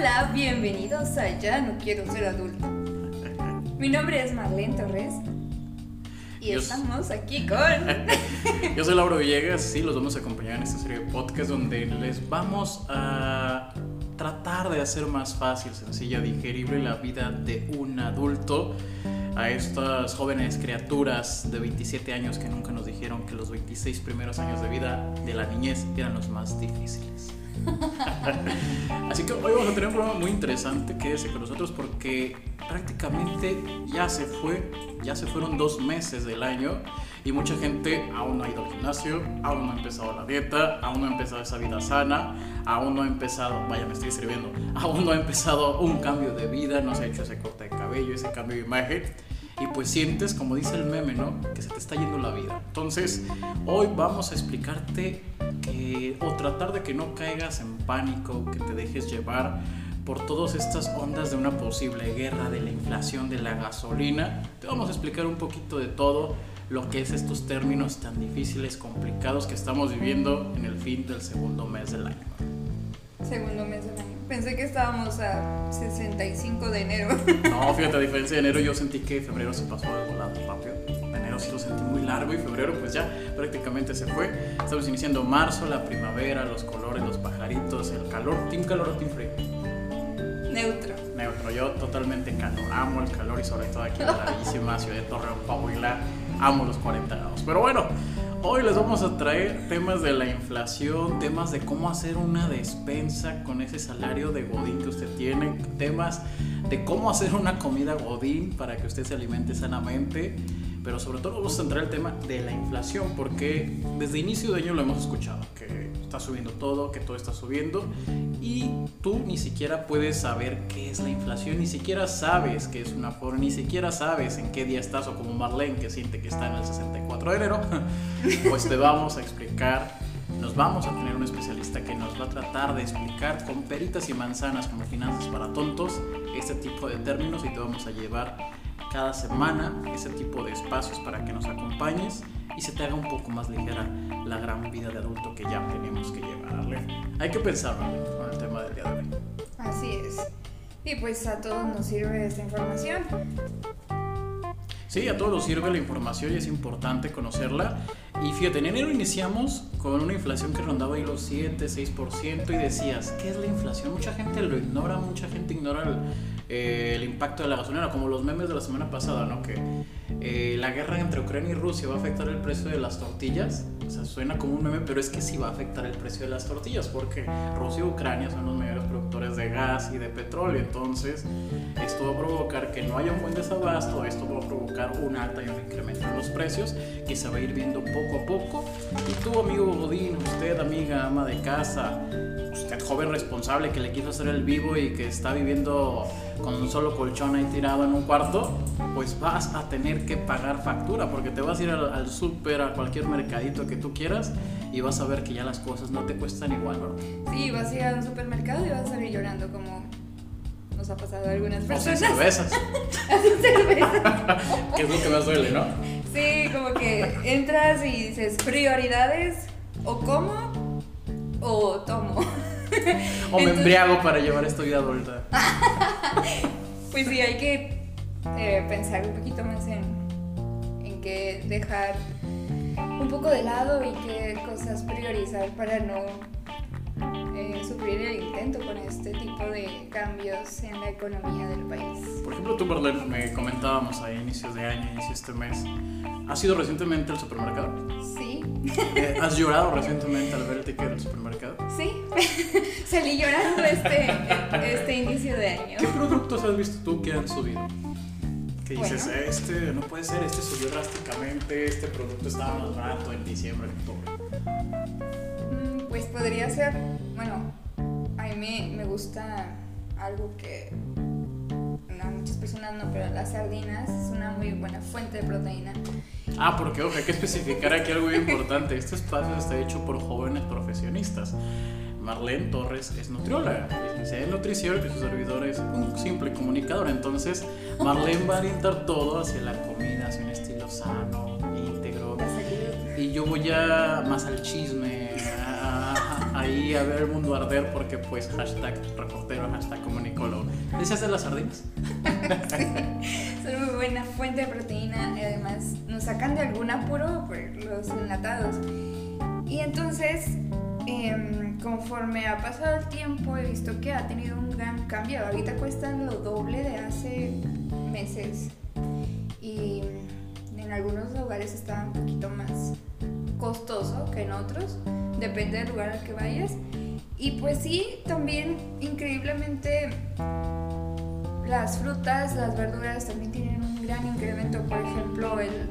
Hola, bienvenidos a Ya no quiero ser adulto. Mi nombre es Marlene Torres y Yo- estamos aquí con... Yo soy Lauro Villegas, sí, los vamos a acompañar en esta serie de podcast donde les vamos a tratar de hacer más fácil, sencilla, digerible la vida de un adulto a estas jóvenes criaturas de 27 años que nunca nos dijeron que los 26 primeros años de vida de la niñez eran los más difíciles. Así que hoy vamos a tener un programa muy interesante, quédese con nosotros porque prácticamente ya se fue, ya se fueron dos meses del año y mucha gente aún no ha ido al gimnasio, aún no ha empezado la dieta, aún no ha empezado esa vida sana, aún no ha empezado, vaya me estoy sirviendo, aún no ha empezado un cambio de vida, no se ha hecho ese corte de cabello, ese cambio de imagen y pues sientes, como dice el meme, ¿no? Que se te está yendo la vida. Entonces, hoy vamos a explicarte que, o tratar de que no caigas en pánico, que te dejes llevar por todas estas ondas de una posible guerra, de la inflación, de la gasolina. Te vamos a explicar un poquito de todo lo que es estos términos tan difíciles, complicados que estamos viviendo en el fin del segundo mes del año. Segundo mes del año. Pensé que estábamos a 65 de enero. No, fíjate, a diferencia de enero, yo sentí que febrero se pasó de volado rápido. Sí lo sentí muy largo y febrero pues ya prácticamente se fue. Estamos iniciando marzo, la primavera, los colores, los pajaritos, el calor. ¿Team calor o team frío? Neutro. Neutro, yo totalmente calor. Amo el calor y sobre todo aquí en la bellísima ciudad de Torreón, Coahuila. Amo los 40 grados. Pero bueno, hoy les vamos a traer temas de la inflación, temas de cómo hacer una despensa con ese salario de Godín que usted tiene, temas de cómo hacer una comida Godín para que usted se alimente sanamente. Pero sobre todo vamos a centrar el tema de la inflación, porque desde inicio de año lo hemos escuchado, que está subiendo todo, que todo está subiendo, y tú ni siquiera puedes saber qué es la inflación, ni siquiera sabes qué es una forma, ni siquiera sabes en qué día estás, o como Marlene que siente que está en el 64 de enero, pues te vamos a explicar, nos vamos a tener un especialista que nos va a tratar de explicar con peritas y manzanas como finanzas para tontos este tipo de términos y te vamos a llevar cada semana ese tipo de espacios para que nos acompañes y se te haga un poco más ligera la gran vida de adulto que ya tenemos que llevarle. Hay que pensarlo con el tema del día de hoy. Así es. Y pues a todos nos sirve esta información. Sí, a todos nos sirve la información y es importante conocerla. Y fíjate, en enero iniciamos con una inflación que rondaba ahí los 7, 6% y decías, ¿qué es la inflación? Mucha gente lo ignora, mucha gente ignora eh, el impacto de la gasolina, como los memes de la semana pasada, ¿no? Que eh, la guerra entre Ucrania y Rusia va a afectar el precio de las tortillas. O sea, suena como un meme, pero es que sí va a afectar el precio de las tortillas, porque Rusia y Ucrania son los mayores productores de gas y de petróleo. Entonces, esto va a provocar que no haya un buen desabasto, esto va a provocar un alta y un incremento en los precios que se va a ir viendo poco a poco. Y tú, amigo Godín, usted, amiga, ama de casa, usted joven responsable que le quiso hacer el vivo y que está viviendo con un solo colchón ahí tirado en un cuarto, pues vas a tener que pagar factura porque te vas a ir al, al súper, a cualquier mercadito que tú quieras y vas a ver que ya las cosas no te cuestan igual, ¿verdad? Sí, vas a ir a un supermercado y vas a salir llorando como nos ha pasado a algunas O sin personas. cervezas, Sin cerveza. que es lo que más duele, ¿no? Sí, como que entras y dices prioridades o como o tomo. O me Entonces- embriago para llevar esta vida adulta. Pues sí, hay que eh, pensar un poquito más en, en qué dejar un poco de lado y qué cosas priorizar para no eh, sufrir el intento con este tipo de cambios en la economía del país. Por ejemplo, tú, Marlene, me comentábamos a inicios de año, inicios de este mes. ¿Has ido recientemente al supermercado? Sí, Eh, ¿Has llorado recientemente al ver el ticket del supermercado? sí. Salí llorando este, este inicio de año. ¿Qué productos has visto tú que han subido? Que dices, Bueno. este no puede ser, este subió drásticamente, este producto estaba más barato en diciembre, en octubre. Mm, Pues podría ser, bueno, a mí me, me gusta algo que muchas personas no, pero las sardinas es una muy buena fuente de proteína. Ah, porque ojo, hay que especificar aquí algo muy importante. Este espacio está hecho por jóvenes profesionistas. Marlene Torres es nutrióloga, licenciada en nutrición y su servidor es un simple comunicador. Entonces, Marlene va a orientar todo hacia la comida, hacia un estilo sano, íntegro. Y yo voy a más al chisme, ahí a ver el mundo arder porque pues hashtag reportero, hashtag comunicólogo. ¿Decías de las sardinas? son muy buena fuente de proteína y además nos sacan de algún apuro por los enlatados. Y entonces, em, conforme ha pasado el tiempo, he visto que ha tenido un gran cambio. Ahorita cuestan lo doble de hace meses. Y en algunos lugares está un poquito más costoso que en otros, depende del lugar al que vayas. Y pues sí, también increíblemente las frutas, las verduras también tienen un gran incremento. Por ejemplo, el,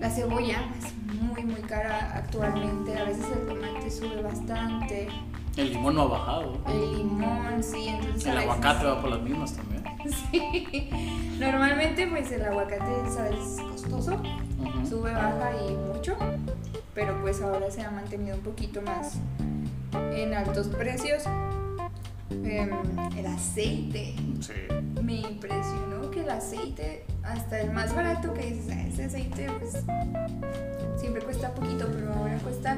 la cebolla es muy muy cara actualmente. A veces el tomate sube bastante. El limón no ha bajado. El limón, sí. Entonces el aguacate va por las mismas también. Sí. Normalmente pues el aguacate es costoso, sube, baja y mucho, pero pues ahora se ha mantenido un poquito más en altos precios. Em, el aceite. Sí. Me impresionó que el aceite, hasta el más barato que es ese aceite, pues siempre cuesta poquito, pero ahora cuesta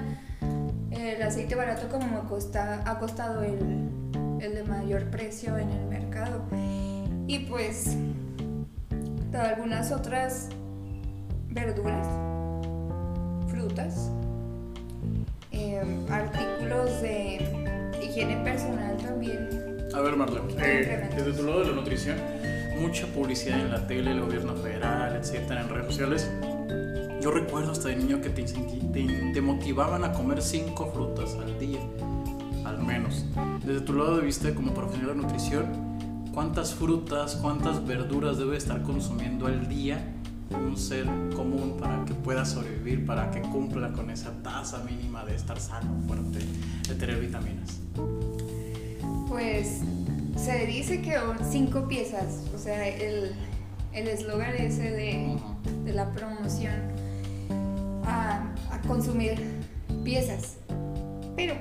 el aceite barato como ha costado el, el de mayor precio en el mercado. Y pues algunas otras verduras, em, artículos de higiene personal también. A ver, Marlene, eh, desde tu lado de la nutrición, mucha publicidad en la tele, el gobierno federal, etcétera, en redes sociales. Yo recuerdo hasta de niño que te, te, te motivaban a comer cinco frutas al día, al menos. Desde tu lado de vista como profesional de nutrición, cuántas frutas, cuántas verduras debe estar consumiendo al día un ser común para que pueda sobrevivir, para que cumpla con esa tasa mínima de estar sano, fuerte, de tener vitaminas? Pues se dice que cinco piezas, o sea, el eslogan ese de, de, la promoción a, a consumir piezas. Pero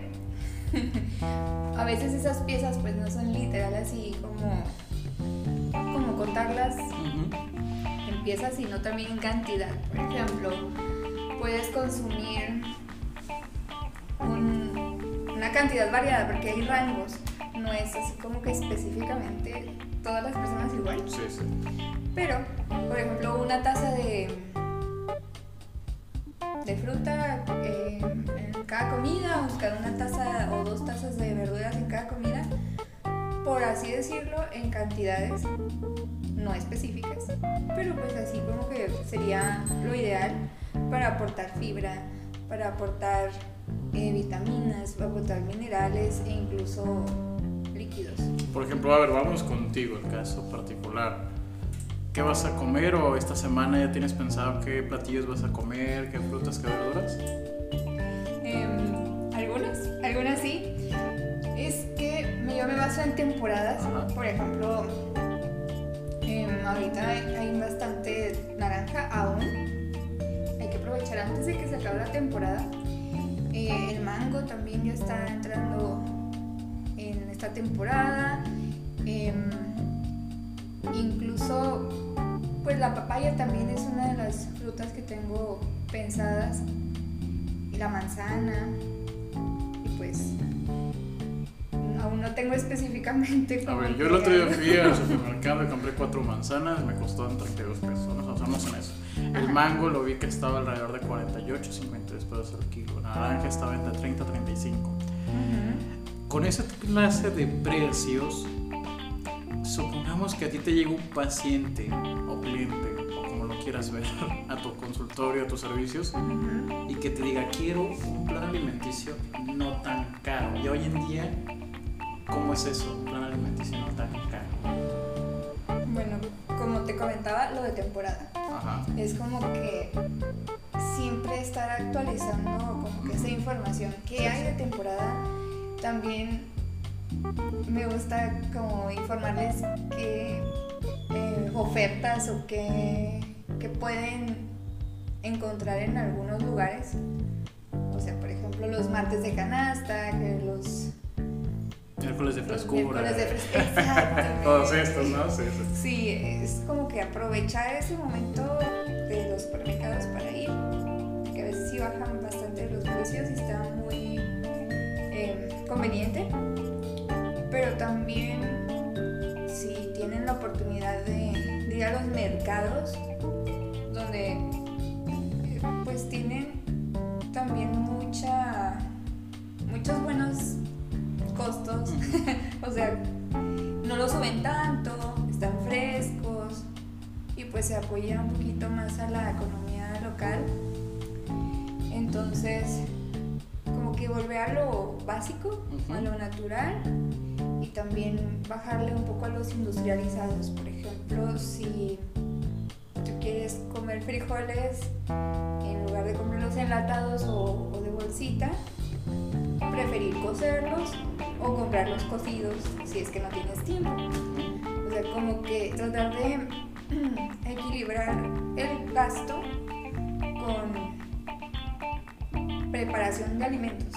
a veces esas piezas pues no son literal así como, como contarlas sino también en cantidad. Por ejemplo, puedes consumir una cantidad variada porque hay rangos. No es así como que específicamente todas las personas igual. Sí, sí. Pero, por ejemplo, una taza de, de fruta eh, en cada comida, buscar una taza o dos tazas de verduras en cada comida, por así decirlo, en cantidades no específicas, pero pues así como que sería lo ideal para aportar fibra, para aportar eh, vitaminas, para aportar minerales e incluso líquidos. Por ejemplo, a ver, vamos contigo, el caso particular qué vas a comer o esta semana ya tienes pensado qué platillos vas a comer, qué frutas, qué verduras? Em, algunas, algunas sí. Es que yo me baso en temporadas. Por ejemplo, em, ahorita hay, bastante naranja aún. Hay que aprovechar antes de que se acabe la temporada. Eh, el mango también ya está entrando en esta temporada. Em, incluso pues la papaya también es una de las frutas que tengo pensadas. La manzana. No tengo específicamente. A ver, yo el otro día fui al supermercado y compré cuatro manzanas, me costó 32 pesos, nos basamos en eso. El mango lo vi que estaba alrededor de 48, 53 pesos el kilo. La naranja estaba entre 30 35. Con esa clase de precios, supongamos que a ti te llega un paciente o cliente, o como lo quieras ver, a tu consultorio, a tus servicios, y que te diga, quiero un plan alimenticio no tan caro. Y hoy en día, ¿cómo es eso? Un plan alimenticio no tan caro. Bueno, como te comentaba, lo de temporada. Es como que siempre estar actualizando como que esa información que hay de temporada también me gusta como informarles qué eh, ofertas o qué, pueden encontrar en algunos lugares. O sea, por ejemplo, los martes de canasta, los... Miércoles de frescura. Miércoles de frescura, Todos estos, ¿no? Sí, sí, es como que aprovechar ese momento de los supermercados para ir, que a veces sí bajan bastante los precios y están muy... Em, conveniente, pero también si tienen la oportunidad de, de ir a los mercados, donde eh, pues tienen o sea, no lo suben tanto, están frescos y pues se apoya un poquito más a la economía local. Entonces, como que volver a lo básico, a lo natural y también bajarle un poco a los industrializados. Por ejemplo, si tú quieres comer frijoles, en lugar de comerlos enlatados o, o de bolsita, preferir cocerlos o comprarlos cocidos si es que no tienes tiempo. O sea, como que tratar de equilibrar el gasto con preparación de alimentos.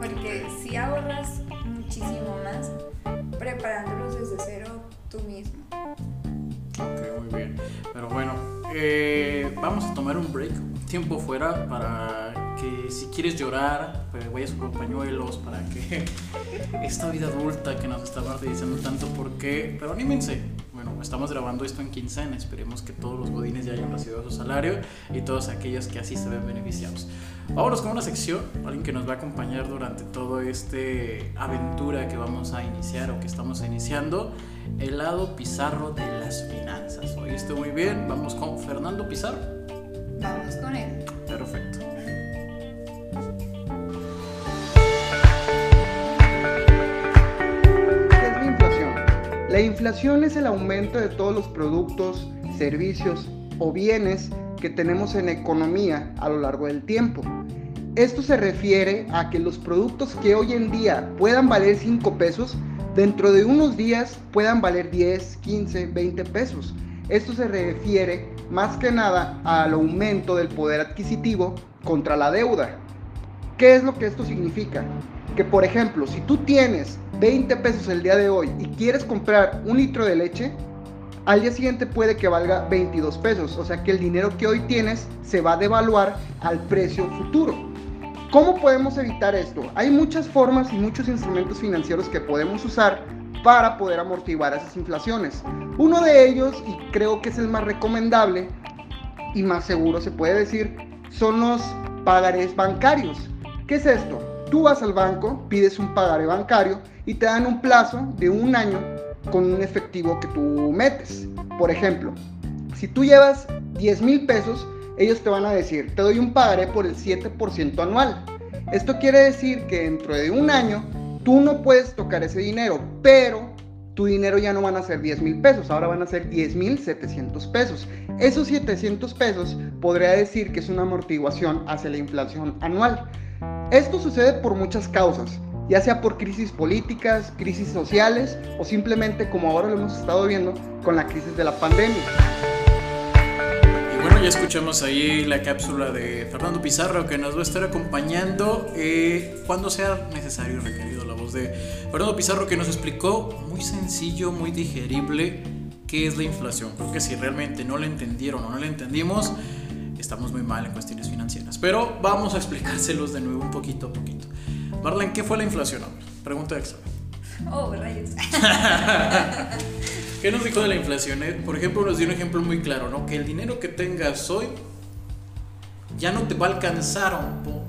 Porque si ahorras muchísimo más preparándolos desde cero tú mismo. Ok, muy bien. Pero bueno, eh, vamos a tomar un break, tiempo fuera para que si quieres llorar, vayas con pañuelos para que esta vida adulta que nos está martirizando tanto, porque, pero anímense. Bueno, estamos grabando esto en quincena, esperemos que todos los godines ya hayan recibido su salario y todos aquellos que así se ven beneficiados. Vámonos con una sección, alguien que nos va a acompañar durante todo este aventura que vamos a iniciar o que estamos iniciando, el lado pizarro de las finanzas. ¿Oíste muy bien? Vamos con Fernando Pizarro. Vamos con él. Perfecto. La inflación es el aumento de todos los productos, servicios o bienes que tenemos en economía a lo largo del tiempo. Esto se refiere a que los productos que hoy en día puedan valer 5 pesos, dentro de unos días puedan valer 10, 15, 20 pesos. Esto se refiere más que nada al aumento del poder adquisitivo contra la deuda. ¿Qué es lo que esto significa? Que por ejemplo, si tú tienes 20 pesos el día de hoy y quieres comprar un litro de leche, al día siguiente puede que valga 22 pesos. O sea que el dinero que hoy tienes se va a devaluar al precio futuro. ¿Cómo podemos evitar esto? Hay muchas formas y muchos instrumentos financieros que podemos usar para poder amortiguar esas inflaciones. Uno de ellos, y creo que es el más recomendable y más seguro se puede decir, son los pagarés bancarios. ¿Qué es esto? Tú vas al banco, pides un pagaré bancario y te dan un plazo de un año con un efectivo que tú metes. Por ejemplo, si tú llevas 10 mil pesos, ellos te van a decir, te doy un pagaré por el 7% anual. Esto quiere decir que dentro de un año tú no puedes tocar ese dinero, pero tu dinero ya no van a ser 10 mil pesos, ahora van a ser 10 mil 700 pesos. Esos 700 pesos podría decir que es una amortiguación hacia la inflación anual. Esto sucede por muchas causas, ya sea por crisis políticas, crisis sociales o simplemente como ahora lo hemos estado viendo con la crisis de la pandemia. Y bueno, ya escuchamos ahí la cápsula de Fernando Pizarro que nos va a estar acompañando eh, cuando sea necesario y requerido la voz de Fernando Pizarro que nos explicó muy sencillo, muy digerible qué es la inflación. Creo que si realmente no la entendieron o no la entendimos, estamos muy mal en cuestiones financieras. Pero vamos a explicárselos de nuevo un poquito a poquito. Marlene, ¿qué fue la inflación? Pregunta extra. Oh, rayos. ¿Qué nos dijo de la inflación? eh? Por ejemplo, nos dio un ejemplo muy claro, ¿no? Que el dinero que tengas hoy ya no te va a alcanzar,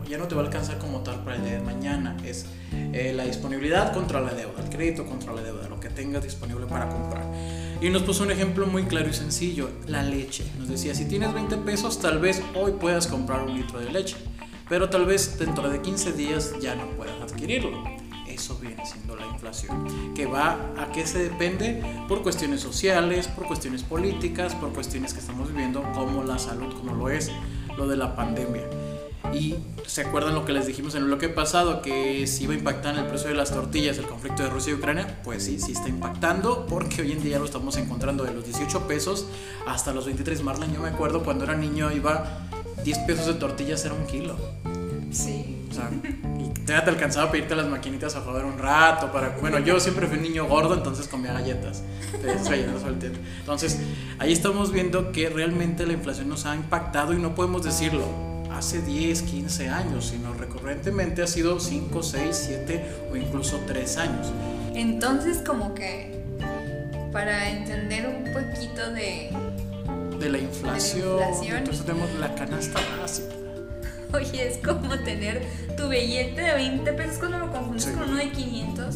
ya no te va a alcanzar como tal para el día de mañana. Es eh, la disponibilidad contra la deuda, el crédito contra la deuda, lo que tengas disponible para comprar. Y nos puso un ejemplo muy claro y sencillo, la leche. Nos decía, si tienes 20 pesos, tal vez hoy puedas comprar un litro de leche, pero tal vez dentro de 15 días ya no puedas adquirirlo. Eso viene siendo la inflación, que va a qué se depende por cuestiones sociales, por cuestiones políticas, por cuestiones que estamos viviendo como la salud, como lo es lo de la pandemia. Y se acuerdan lo que les dijimos en el bloque pasado, que si iba a impactar en el precio de las tortillas el conflicto de Rusia y Ucrania, pues sí, sí está impactando, porque hoy en día lo estamos encontrando de los 18 pesos hasta los 23. Marlene, yo me acuerdo cuando era niño iba 10 pesos de tortillas era un kilo. Sí. O sea, y te alcanzaba a pedirte las maquinitas a joder un rato para... Bueno, yo siempre fui un niño gordo, entonces comía galletas. Entonces, tiempo. Entonces, ahí estamos viendo que realmente la inflación nos ha impactado y no podemos decirlo. Hace 10, 15 años, sino recurrentemente ha sido 5, 6, 7 o incluso 3 años. Entonces como que para entender un poquito de... De la inflación, De la inflación. entonces tenemos la canasta básica. Oye, es como tener tu billete de 20 pesos cuando lo confundes Sí. con uno de 500.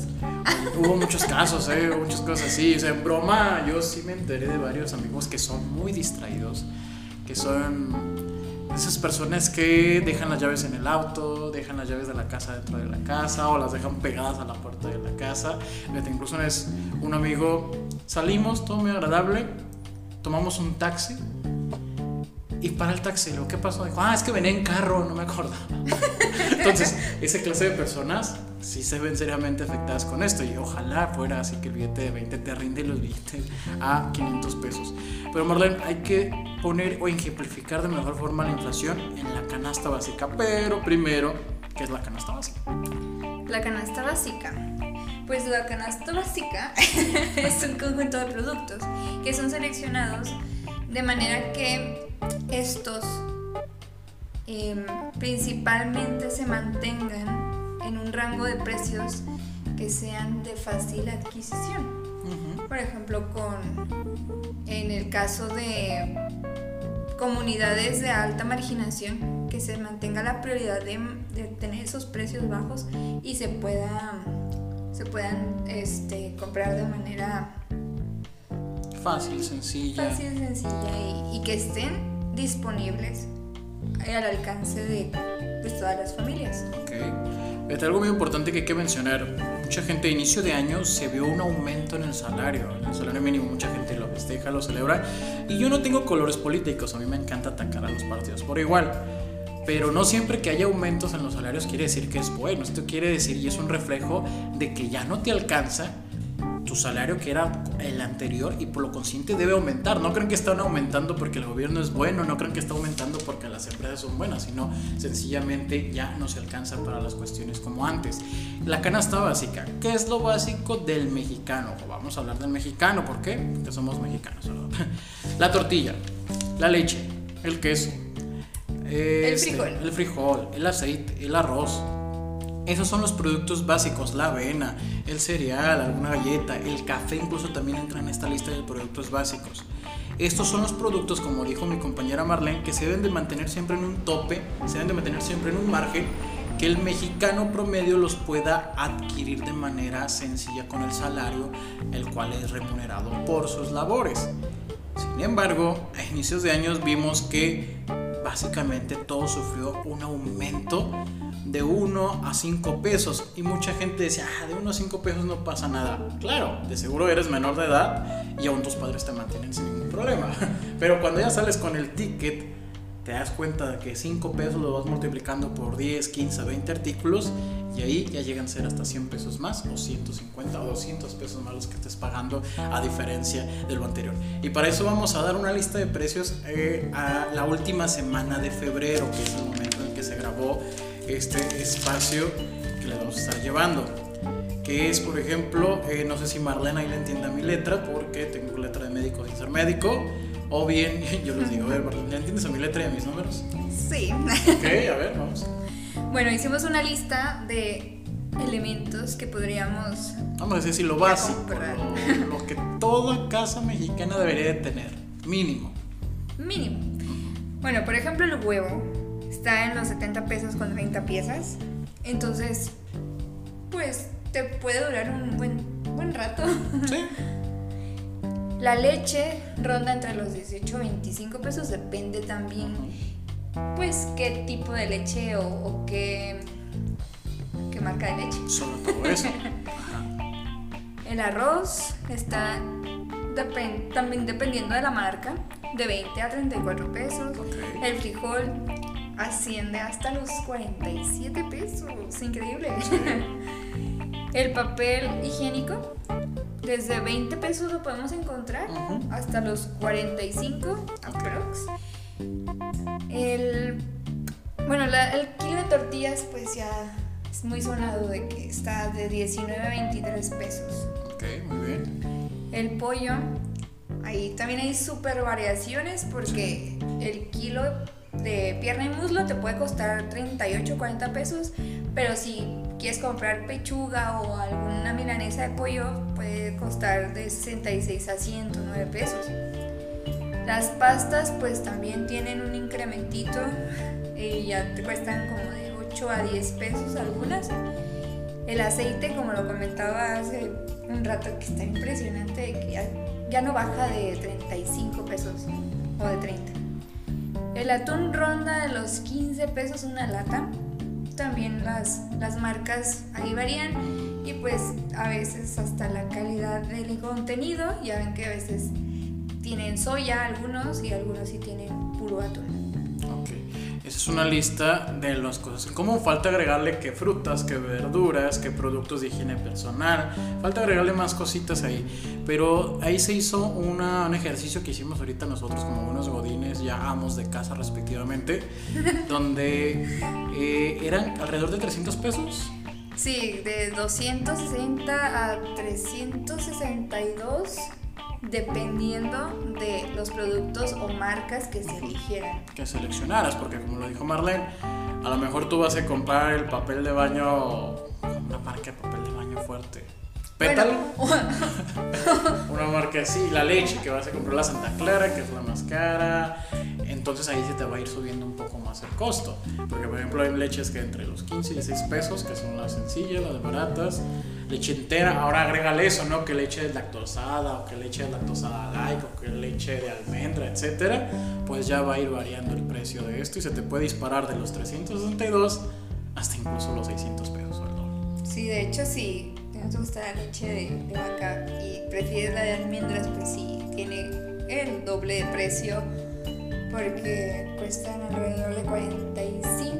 Hubo muchos casos, ¿eh? Hubo muchas cosas así. O sea, en broma, yo sí me enteré de varios amigos que son muy distraídos, que son esas personas que dejan las llaves en el auto, dejan las llaves de la casa dentro de la casa o las dejan pegadas a la puerta de la casa. Fíjate, Incluso vez un amigo salimos, todo muy agradable, tomamos un taxi. Y para el taxi, ¿qué pasó? Dijo, ah, es que venía en carro, no me acordaba. Entonces, esa clase de personas sí se ven seriamente afectadas con esto y ojalá fuera así que el billete de 20 te rinde los billetes a 500 pesos. Pero Marlene, hay que poner o ejemplificar de mejor forma la inflación en la canasta básica. Pero primero, ¿qué es la canasta básica? La canasta básica. Pues la canasta básica es un conjunto de productos que son seleccionados de manera que estos em, principalmente se mantengan en un rango de precios que sean de fácil adquisición. Por ejemplo, con en el caso de comunidades de alta marginación, que se mantenga la prioridad de, de tener esos precios bajos y se pueda se puedan este, comprar de manera Fácil, sencilla. fácil, sencilla y, y que estén disponibles al alcance de pues, todas las familias. Ok. Fíjate, algo muy importante que hay que mencionar. Mucha gente a inicio de año se vio un aumento en el salario, en el salario mínimo. Mucha gente lo festeja, lo celebra. Y yo no tengo colores políticos, a mí me encanta atacar a los partidos por igual. Pero no siempre que haya aumentos en los salarios quiere decir que es bueno. Esto quiere decir y es un reflejo de que ya no te alcanza tu salario que era el anterior y por lo consciente debe aumentar. No creen que están aumentando porque el gobierno es bueno, no creen que está aumentando porque las empresas son buenas, sino sencillamente ya no se alcanza para las cuestiones como antes. La canasta básica, ¿qué es lo básico del mexicano? Vamos a hablar del mexicano, ¿por qué? Porque somos mexicanos, ¿verdad? La tortilla, la leche, el queso, este, frijol. el frijol, el aceite, el arroz, esos son los productos básicos, la avena, el cereal, alguna galleta, el café incluso también entra en esta lista de productos básicos. Estos son los productos, como dijo mi compañera Marlene, que se deben de mantener siempre en un tope, se deben de mantener siempre en un margen, que el mexicano promedio los pueda adquirir de manera sencilla con el salario, el cual es remunerado por sus labores. Sin embargo, a inicios de años vimos que básicamente todo sufrió un aumento de 1 a 5 pesos y mucha gente decía, ah, de 1 a 5 pesos no pasa nada. Claro, de seguro eres menor de edad y aún tus padres te mantienen sin ningún problema. Pero cuando ya sales con el ticket, te das cuenta de que 5 pesos lo vas multiplicando por 10, 15, 20 artículos y ahí ya llegan a ser hasta 100 pesos más o 150 o 200 pesos más los que estés pagando a diferencia de lo anterior. Y para eso vamos a dar una lista de precios eh, a la última semana de febrero, que es el momento en que se grabó este espacio que les vamos a estar llevando. Que es, por ejemplo, eh, no sé si Marlene ahí le entienda mi letra, porque tengo letra de médico sin ser médico. O bien, yo les digo, a ver, Marlene, ¿le entiendes a mi letra y a mis números? Sí. Ok, a ver, vamos. Bueno, hicimos una lista de elementos que podríamos Vamos a decir si lo básico, lo, lo que toda casa mexicana debería de tener, mínimo. mínimo. Bueno, por ejemplo, el huevo está en los 70 pesos con 30 piezas. Entonces, pues te puede durar un buen, buen rato. Sí, La leche ronda entre los 18 y 25 pesos, depende también, pues, qué tipo de leche o, o qué, qué marca de leche. solo todo eso. El arroz está depen- también dependiendo de la marca, de 20 a 34 pesos. Ok. El frijol asciende hasta los 47 pesos, increíble. El papel higiénico, desde 20 pesos lo podemos encontrar hasta los 45 aprox. El, bueno, la- el kilo de tortillas pues ya es muy sonado de que está de 19 a 23 pesos. Ok, muy bien. El pollo, ahí también hay súper variaciones porque el kilo de pierna y muslo te puede costar 38, 40 pesos, pero si quieres comprar pechuga o alguna milanesa de pollo puede costar de 66 a 109 pesos. Las pastas pues también tienen un incrementito y ya te cuestan como de 8 a 10 pesos algunas. El aceite, como lo comentaba hace un rato, que está impresionante, que ya, ya no baja de 35 pesos o de 30. El atún ronda de los 15 pesos una lata. También las, las marcas ahí varían y pues a veces hasta la calidad del contenido. Ya ven que a veces tienen soya algunos y algunos sí tienen puro atún. Esa es una lista de las cosas. ¿Cómo falta agregarle que frutas, que verduras, que productos de higiene personal? Falta agregarle más cositas ahí. Pero ahí se hizo una, un ejercicio que hicimos ahorita nosotros como buenos godines, ya amos de casa respectivamente, donde eh, eran alrededor de 300 pesos. Sí, de 260 a 362 dependiendo de los productos o marcas que se eligieran. Que seleccionaras, porque como lo dijo Marlene, a lo mejor tú vas a comprar el papel de baño, una marca de papel de baño fuerte. Pétalo. Bueno, una marca así, la leche que vas a comprar la Santa Clara, que es la más cara. Entonces ahí se te va a ir subiendo un poco más el costo. Porque por ejemplo hay leches que entre los 15 y 16 pesos, que son las sencillas, las baratas. Leche entera, ahora agrégale eso, ¿no? Que leche lactosada, o que leche lactosada light, o que leche de almendra, etcétera. Pues ya va a ir variando el precio de esto y se te puede disparar de los 362 hasta incluso los 600 pesos el sí, de hecho, si no te gusta la leche de, de vaca y prefieres la de almendras, pues sí, tiene el doble de precio porque cuestan alrededor de 45,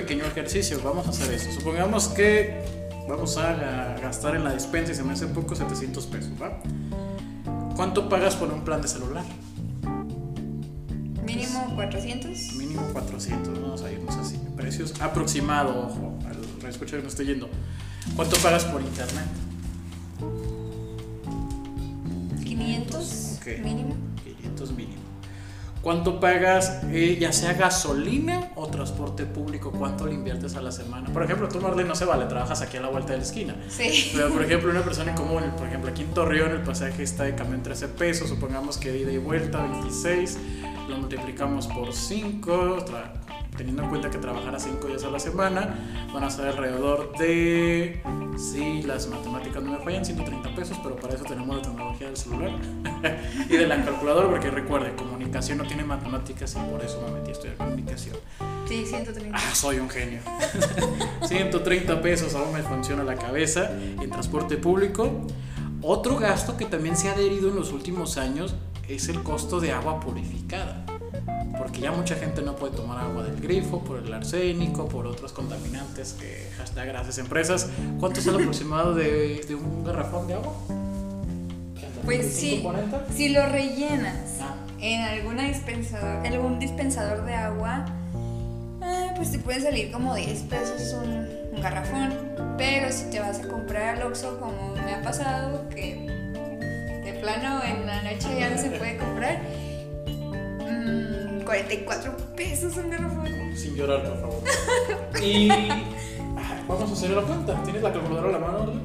pequeño ejercicio, vamos a hacer esto. Supongamos que vamos a ga- gastar en la despensa y se me hace poco 700 pesos, ¿va? ¿Cuánto pagas por un plan de celular? Mínimo 400. Mínimo 400, vamos a irnos así. Precios aproximado, ojo, al escucha que no estoy yendo. ¿Cuánto pagas por internet? 500 Ok. mínimo. 500 mínimo. ¿Cuánto pagas, eh, ya sea gasolina o transporte público? ¿Cuánto le inviertes a la semana? Por ejemplo, tú, Marlene, no se vale, trabajas aquí a la vuelta de la esquina. Sí. Pero, por ejemplo, una persona común, por ejemplo, aquí en Torreón el pasaje está de camión 13 pesos, supongamos que de ida y vuelta 26, lo multiplicamos por 5, teniendo en cuenta que trabajara 5 días a la semana, van a ser alrededor de, si las matemáticas no me fallan, 130 pesos, pero para eso tenemos la tecnología del celular y de la calculadora, porque recuerde, comunicación no tiene matemáticas y por eso me metí a estudiar comunicación. Sí, 130. Ah, soy un genio. 130 pesos aún me funciona la cabeza en transporte público. Otro gasto que también se ha adherido en los últimos años es el costo de agua purificada. Porque ya mucha gente no puede tomar agua del grifo por el arsénico, por otros contaminantes que hashtag gracias empresas. ¿Cuánto es el aproximado de, de un garrafón de agua? Pues sí. 40? Si lo rellenas Ah. en alguna dispensador, algún dispensador de agua, ah, pues te puede salir como 10 pesos un, un garrafón. Pero si te vas a comprar al Oxxo, como me ha pasado, que de plano en la noche ya no se puede comprar, 44 pesos un garrafón. Sin llorar, por favor. Y vamos a hacer la cuenta. ¿Tienes la calculadora a la mano, Orle?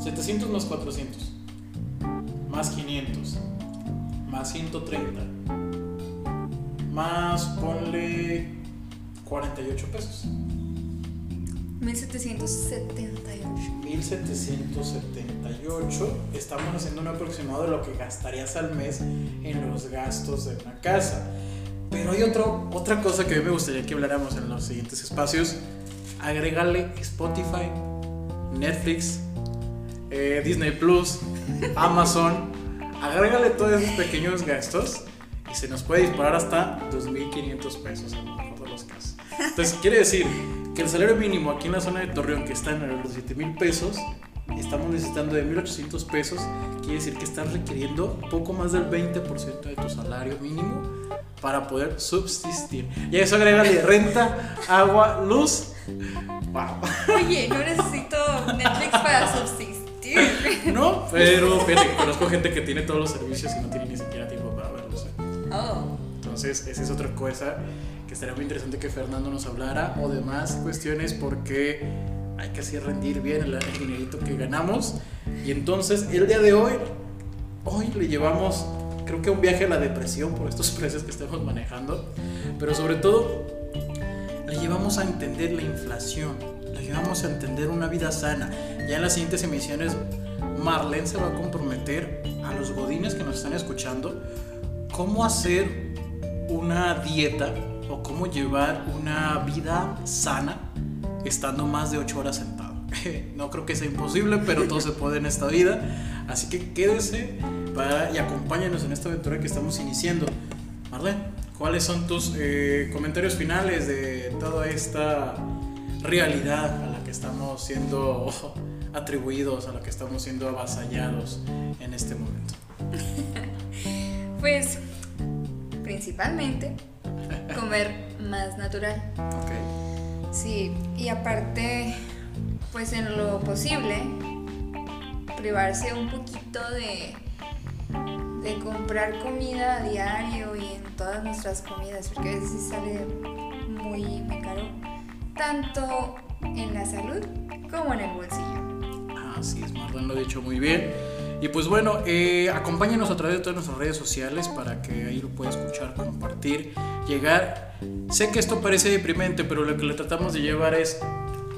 700 más 400. Más 500. Más 130. Más ponle 48 pesos. 1778. 1778. Estamos haciendo un aproximado de lo que gastarías al mes en los gastos de una casa. Pero hay otro, otra cosa que a mí me gustaría que habláramos en los siguientes espacios. Agrégale Spotify, Netflix, eh, Disney Plus, Amazon. Agrégale todos esos pequeños gastos y se nos puede disparar hasta 2.500 pesos en de los casos. Entonces, quiere decir que el salario mínimo aquí en la zona de Torreón, que está en los 7 mil pesos, estamos necesitando de 1800 pesos. Quiere decir que estás requiriendo poco más del 20% de tu salario mínimo para poder subsistir. Y a eso agrégale renta, agua, luz. ¡Wow! Oye, no necesito Netflix para subsistir. No, pero fíjate que conozco gente que tiene todos los servicios y no tiene ni siquiera tiempo para verlos. ¿eh? Oh. Entonces, esa es otra cosa que estaría muy interesante que Fernando nos hablara o demás cuestiones porque hay que así rendir bien el, el dinerito que ganamos. Y entonces, el día de hoy, hoy le llevamos, creo que un viaje a la depresión por estos precios que estamos manejando, pero sobre todo le llevamos a entender la inflación, le llevamos a entender una vida sana. Ya en las siguientes emisiones, Marlene se va a comprometer a los godines que nos están escuchando cómo hacer una dieta o cómo llevar una vida sana estando más de 8 horas sentado. No creo que sea imposible, pero todo se puede en esta vida. Así que quédese para, y acompáñenos en esta aventura que estamos iniciando. Marlene, ¿cuáles son tus eh, comentarios finales de toda esta realidad a la que estamos siendo atribuidos, a la que estamos siendo avasallados en este momento? Pues principalmente comer más natural. Ok. Sí, y aparte, pues en lo posible, privarse un poquito de, de comprar comida a diario y en todas nuestras comidas, porque a veces sale muy, muy caro, tanto en la salud como en el bolsillo. Así es, Marlene lo ha dicho muy bien. Y pues bueno, eh, acompáñanos a través de todas nuestras redes sociales para que ahí lo pueda escuchar, compartir, llegar. Sé que esto parece deprimente, pero lo que le tratamos de llevar es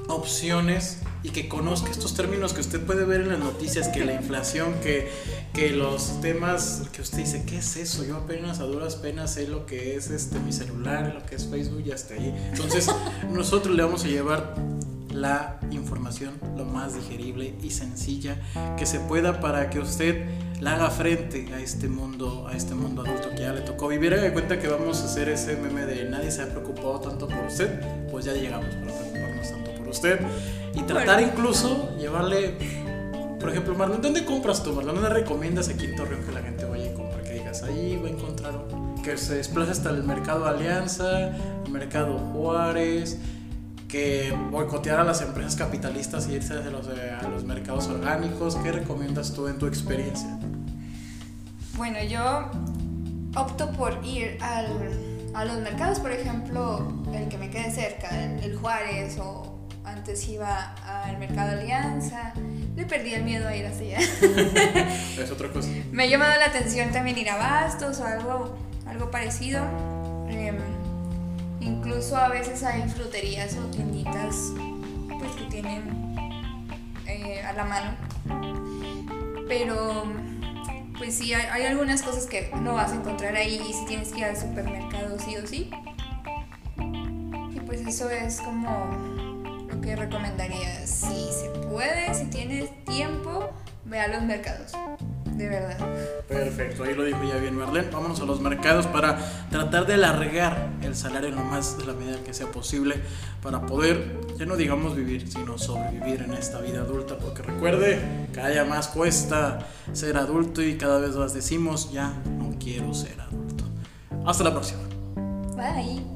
opciones y que conozca estos términos que usted puede ver en las noticias, que la inflación, que, que los temas que usted dice, ¿qué es eso? Yo apenas a duras penas sé lo que es este, mi celular, lo que es Facebook y hasta ahí. Entonces, nosotros le vamos a llevar la información lo más digerible y sencilla que se pueda para que usted la haga frente a este mundo, a este mundo adulto que ya le tocó vivir. Haga de cuenta que vamos a hacer ese meme de nadie se ha preocupado tanto por usted, pues ya llegamos para preocuparnos tanto por usted y tratar Bueno. incluso llevarle, por ejemplo, Marlon, ¿dónde compras tú, Marlon? ¿Dónde recomiendas aquí en Torreón que la gente vaya y compre? Que digas, ahí va a encontrar que se desplace hasta el mercado Alianza, el mercado Juárez, que boicotear a las empresas capitalistas y irse a los, a los mercados orgánicos. ¿Qué recomiendas tú en tu experiencia? Bueno, yo opto por ir al, a los mercados, por ejemplo, el que me quede cerca, el Juárez, o antes iba al Mercado Alianza. Le perdí el miedo a ir hasta allá. Es otra cosa. Me ha llamado la atención también ir a Bastos o algo, algo parecido. Em, incluso a veces hay fruterías o tienditas pues, que tienen eh, a la mano. Pero pues sí, hay, hay algunas cosas que no vas a encontrar ahí y si tienes que ir al supermercado sí o sí. Y pues eso es como lo que recomendaría. Si se puede, si tienes tiempo, ve a los mercados. De verdad. Perfecto, ahí lo dijo ya bien Marlene. Vámonos a los mercados para tratar de alargar el salario lo más de la medida que sea posible para poder, ya no digamos vivir, sino sobrevivir en esta vida adulta. Porque recuerde, cada día más cuesta ser adulto y cada vez más decimos, ya no quiero ser adulto. Hasta la próxima. Bye.